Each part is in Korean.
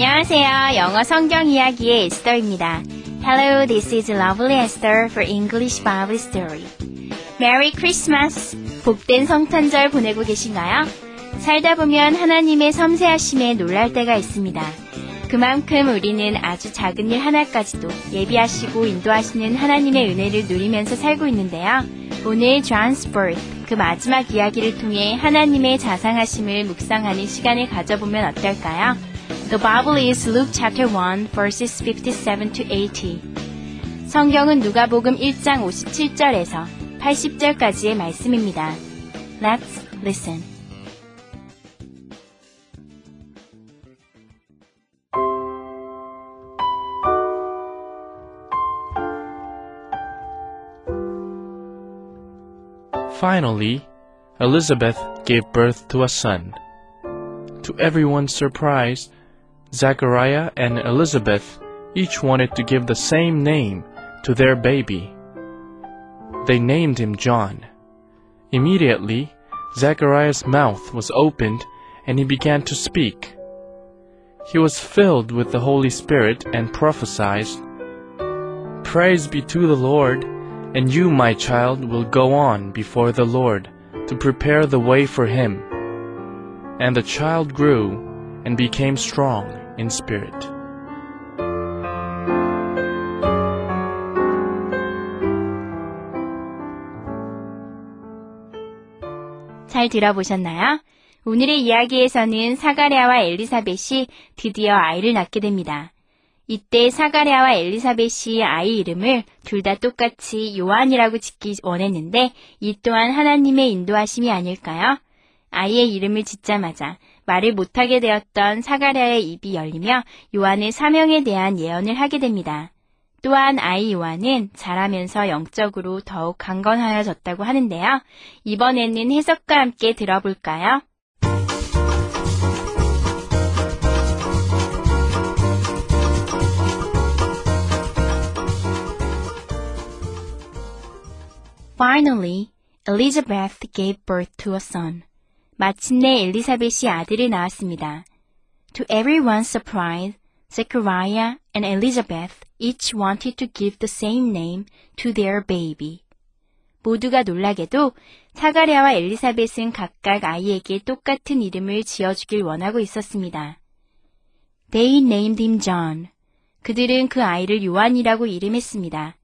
안녕하세요. 영어 성경 이야기의 에스더입니다. Hello, this is Lovely Esther for English Bible Story. Merry Christmas! 복된 성탄절 보내고 계신가요? 살다 보면 하나님의 섬세하심에 놀랄 때가 있습니다. 그만큼 우리는 아주 작은 일 하나까지도 예비하시고 인도하시는 하나님의 은혜를 누리면서 살고 있는데요. 오늘 John's Birth, 그 마지막 이야기를 통해 하나님의 자상하심을 묵상하는 시간을 가져보면 어떨까요? The Bible is Luke chapter 1 verses 57 to 80. 성경은 누가복음 1장 57절에서 80절까지의 말씀입니다. Let's listen. Finally, Elizabeth gave birth to a son. To everyone's surprise, Zachariah and Elizabeth each wanted to give the same name to their baby. They named him John. Immediately, Zachariah's mouth was opened and he began to speak. He was filled with the Holy Spirit and prophesied, Praise be to the Lord, and you, my child, will go on before the Lord to prepare the way for him. And the child grew and became strong in spirit. 잘 들어보셨나요? 오늘의 이야기에서는 사가랴와 엘리사벳이 드디어 아이를 낳게 됩니다. 이때 사가랴와 엘리사벳이 아이 이름을 둘 다 똑같이 요한이라고 짓기 원했는데 이 또한 하나님의 인도하심이 아닐까요? 아이의 이름을 짓자마자 말을 못하게 되었던 사가랴의 입이 열리며 요한의 사명에 대한 예언을 하게 됩니다. 또한 아이 요한은 자라면서 영적으로 더욱 강건하여졌다고 하는데요. 이번에는 해석과 함께 들어볼까요? Finally, Elizabeth gave birth to a son. 마침내 엘리사벳이 아들을 낳았습니다. To everyone's surprise, Zechariah and Elizabeth each wanted to give the same name to their baby. 모두가 놀라게도 사가랴와 엘리사벳은 각각 아이에게 똑같은 이름을 지어주길 원하고 있었습니다. They named him John. 그들은 그 아이를 요한이라고 이름했습니다.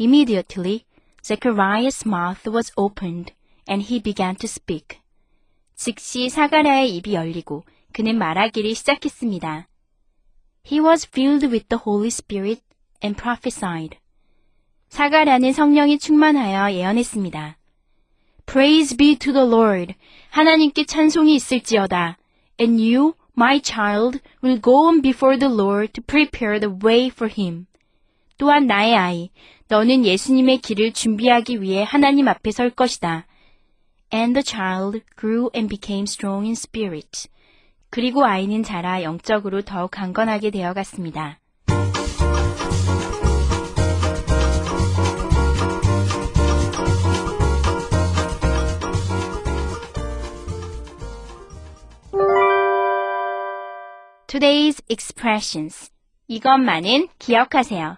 Immediately, Zechariah's mouth was opened and he began to speak. 즉시 사가랴의 입이 열리고 그는 말하기를 시작했습니다. He was filled with the Holy Spirit and prophesied. 사가랴는 성령이 충만하여 예언했습니다. Praise be to the Lord. 하나님께 찬송이 있을지어다. And you, my child, will go on before the Lord to prepare the way for him. 또한 나의 아이, 너는 예수님의 길을 준비하기 위해 하나님 앞에 설 것이다. And the child grew and became strong in spirit. 그리고 아이는 자라 영적으로 더욱 강건하게 되어 갔습니다. Today's expressions. 이것만은 기억하세요.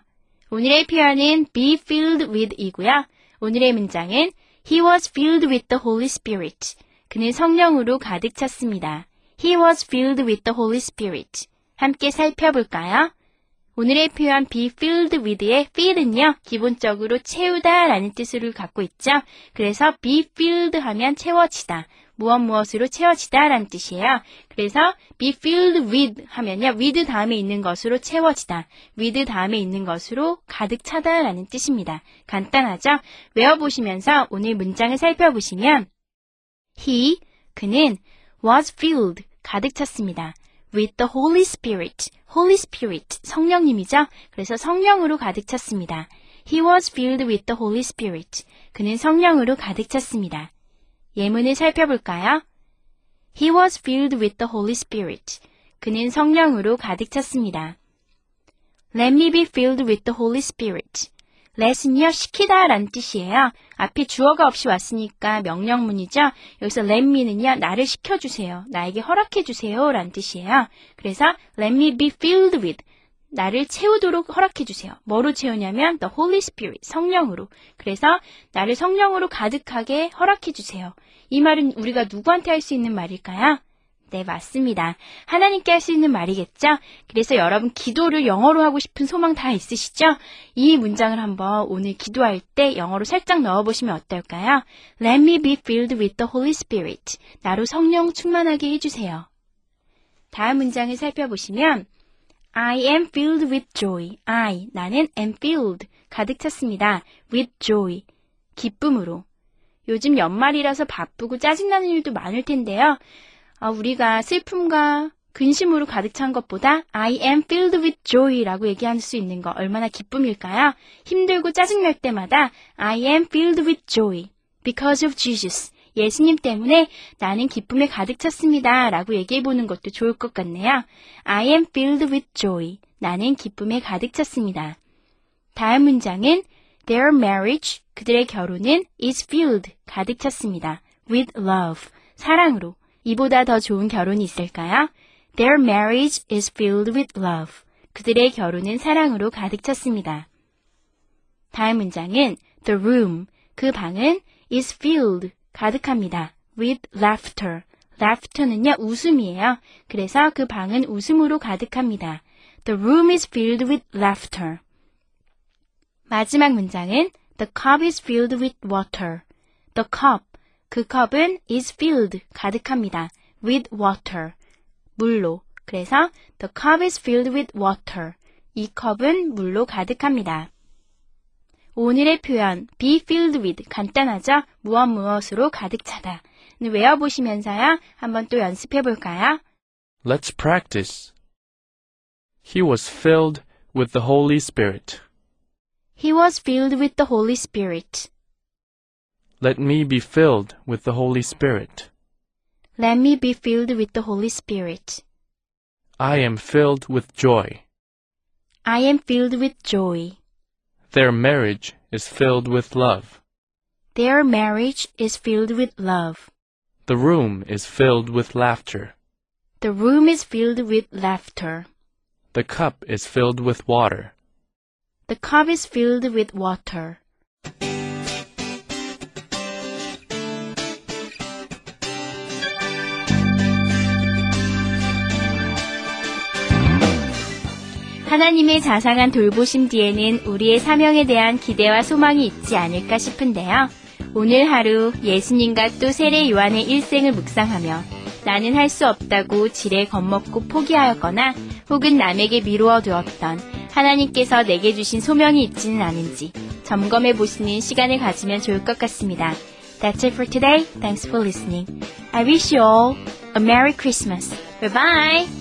오늘의 표현은 be filled with 이고요. 오늘의 문장은 He was filled with the Holy Spirit. 그는 성령으로 가득 찼습니다. He was filled with the Holy Spirit. 함께 살펴볼까요? 오늘의 표현 be filled with의 fill은요, 기본적으로 채우다 라는 뜻을 갖고 있죠. 그래서 be filled 하면 채워지다. 무엇 무엇으로 채워지다 라는 뜻이에요. 그래서 be filled with 하면요, with 다음에 있는 것으로 채워지다. with 다음에 있는 것으로 가득 차다 라는 뜻입니다. 간단하죠? 외워보시면서 오늘 문장을 살펴보시면 he, 그는 was filled, 가득 찼습니다. with the Holy Spirit. Holy Spirit, 성령님이죠? 그래서 성령으로 가득 찼습니다. He was filled with the Holy Spirit. 그는 성령으로 가득 찼습니다. 예문을 살펴볼까요? He was filled with the Holy Spirit. 그는 성령으로 가득 찼습니다. Let me be filled with the Holy Spirit. let은요, 시키다 라는 뜻이에요. 앞에 주어가 없이 왔으니까 명령문이죠. 여기서 let me는요, 나를 시켜주세요. 나에게 허락해주세요. 라는 뜻이에요. 그래서 let me be filled with. 나를 채우도록 허락해 주세요. 뭐로 채우냐면 the Holy Spirit, 성령으로. 그래서 나를 성령으로 가득하게 허락해 주세요. 이 말은 우리가 누구한테 할 수 있는 말일까요? 네, 맞습니다. 하나님께 할 수 있는 말이겠죠? 그래서 여러분 기도를 영어로 하고 싶은 소망 다 있으시죠? 이 문장을 한번 오늘 기도할 때 영어로 살짝 넣어보시면 어떨까요? Let me be filled with the Holy Spirit. 나로 성령 충만하게 해주세요. 다음 문장을 살펴보시면 I am filled with joy. I, 나는 am filled. 가득 찼습니다. with joy. 기쁨으로. 요즘 연말이라서 바쁘고 짜증나는 일도 많을 텐데요. 아, 우리가 슬픔과 근심으로 가득 찬 것보다 I am filled with joy라고 얘기할 수 있는 거 얼마나 기쁨일까요? 힘들고 짜증날 때마다 I am filled with joy because of Jesus. 예수님 때문에 나는 기쁨에 가득 찼습니다. 라고 얘기해 보는 것도 좋을 것 같네요. I am filled with joy. 나는 기쁨에 가득 찼습니다. 다음 문장은 Their marriage, 그들의 결혼은 is filled, 가득 찼습니다. with love, 사랑으로. 이보다 더 좋은 결혼이 있을까요? Their marriage is filled with love. 그들의 결혼은 사랑으로 가득 찼습니다. 다음 문장은 The room, 그 방은 is filled, 가득합니다. with laughter. laughter는요, 웃음이에요. 그래서 그 방은 웃음으로 가득합니다. The room is filled with laughter. 마지막 문장은 The cup is filled with water. The cup, 그 컵은 is filled, 가득합니다. with water, 물로. 그래서 the cup is filled with water. 이 컵은 물로 가득합니다. 오늘의 표현 be filled with 간단하죠? 무엇 무엇으로 가득 차다. 외워보시면서요. 한번 또 연습해 볼까요? Let's practice. He was filled with the Holy Spirit. He was filled with the Holy Spirit. Let me be filled with the Holy Spirit. Let me be filled with the Holy Spirit. I am filled with joy. I am filled with joy. Their marriage is filled with love. Their marriage is filled with love. The room is filled with laughter. The room is filled with laughter. The cup is filled with water. The cup is filled with water. 하나님의 자상한 돌보심 뒤에는 우리의 사명에 대한 기대와 소망이 있지 않을까 싶은데요. 오늘 하루 예수님과 또 세례 요한의 일생을 묵상하며 나는 할 수 없다고 지레 겁먹고 포기하였거나 혹은 남에게 미루어 두었던 하나님께서 내게 주신 소명이 있지는 않은지 점검해 보시는 시간을 가지면 좋을 것 같습니다. That's it for today. Thanks for listening. I wish you all a Merry Christmas. Bye bye.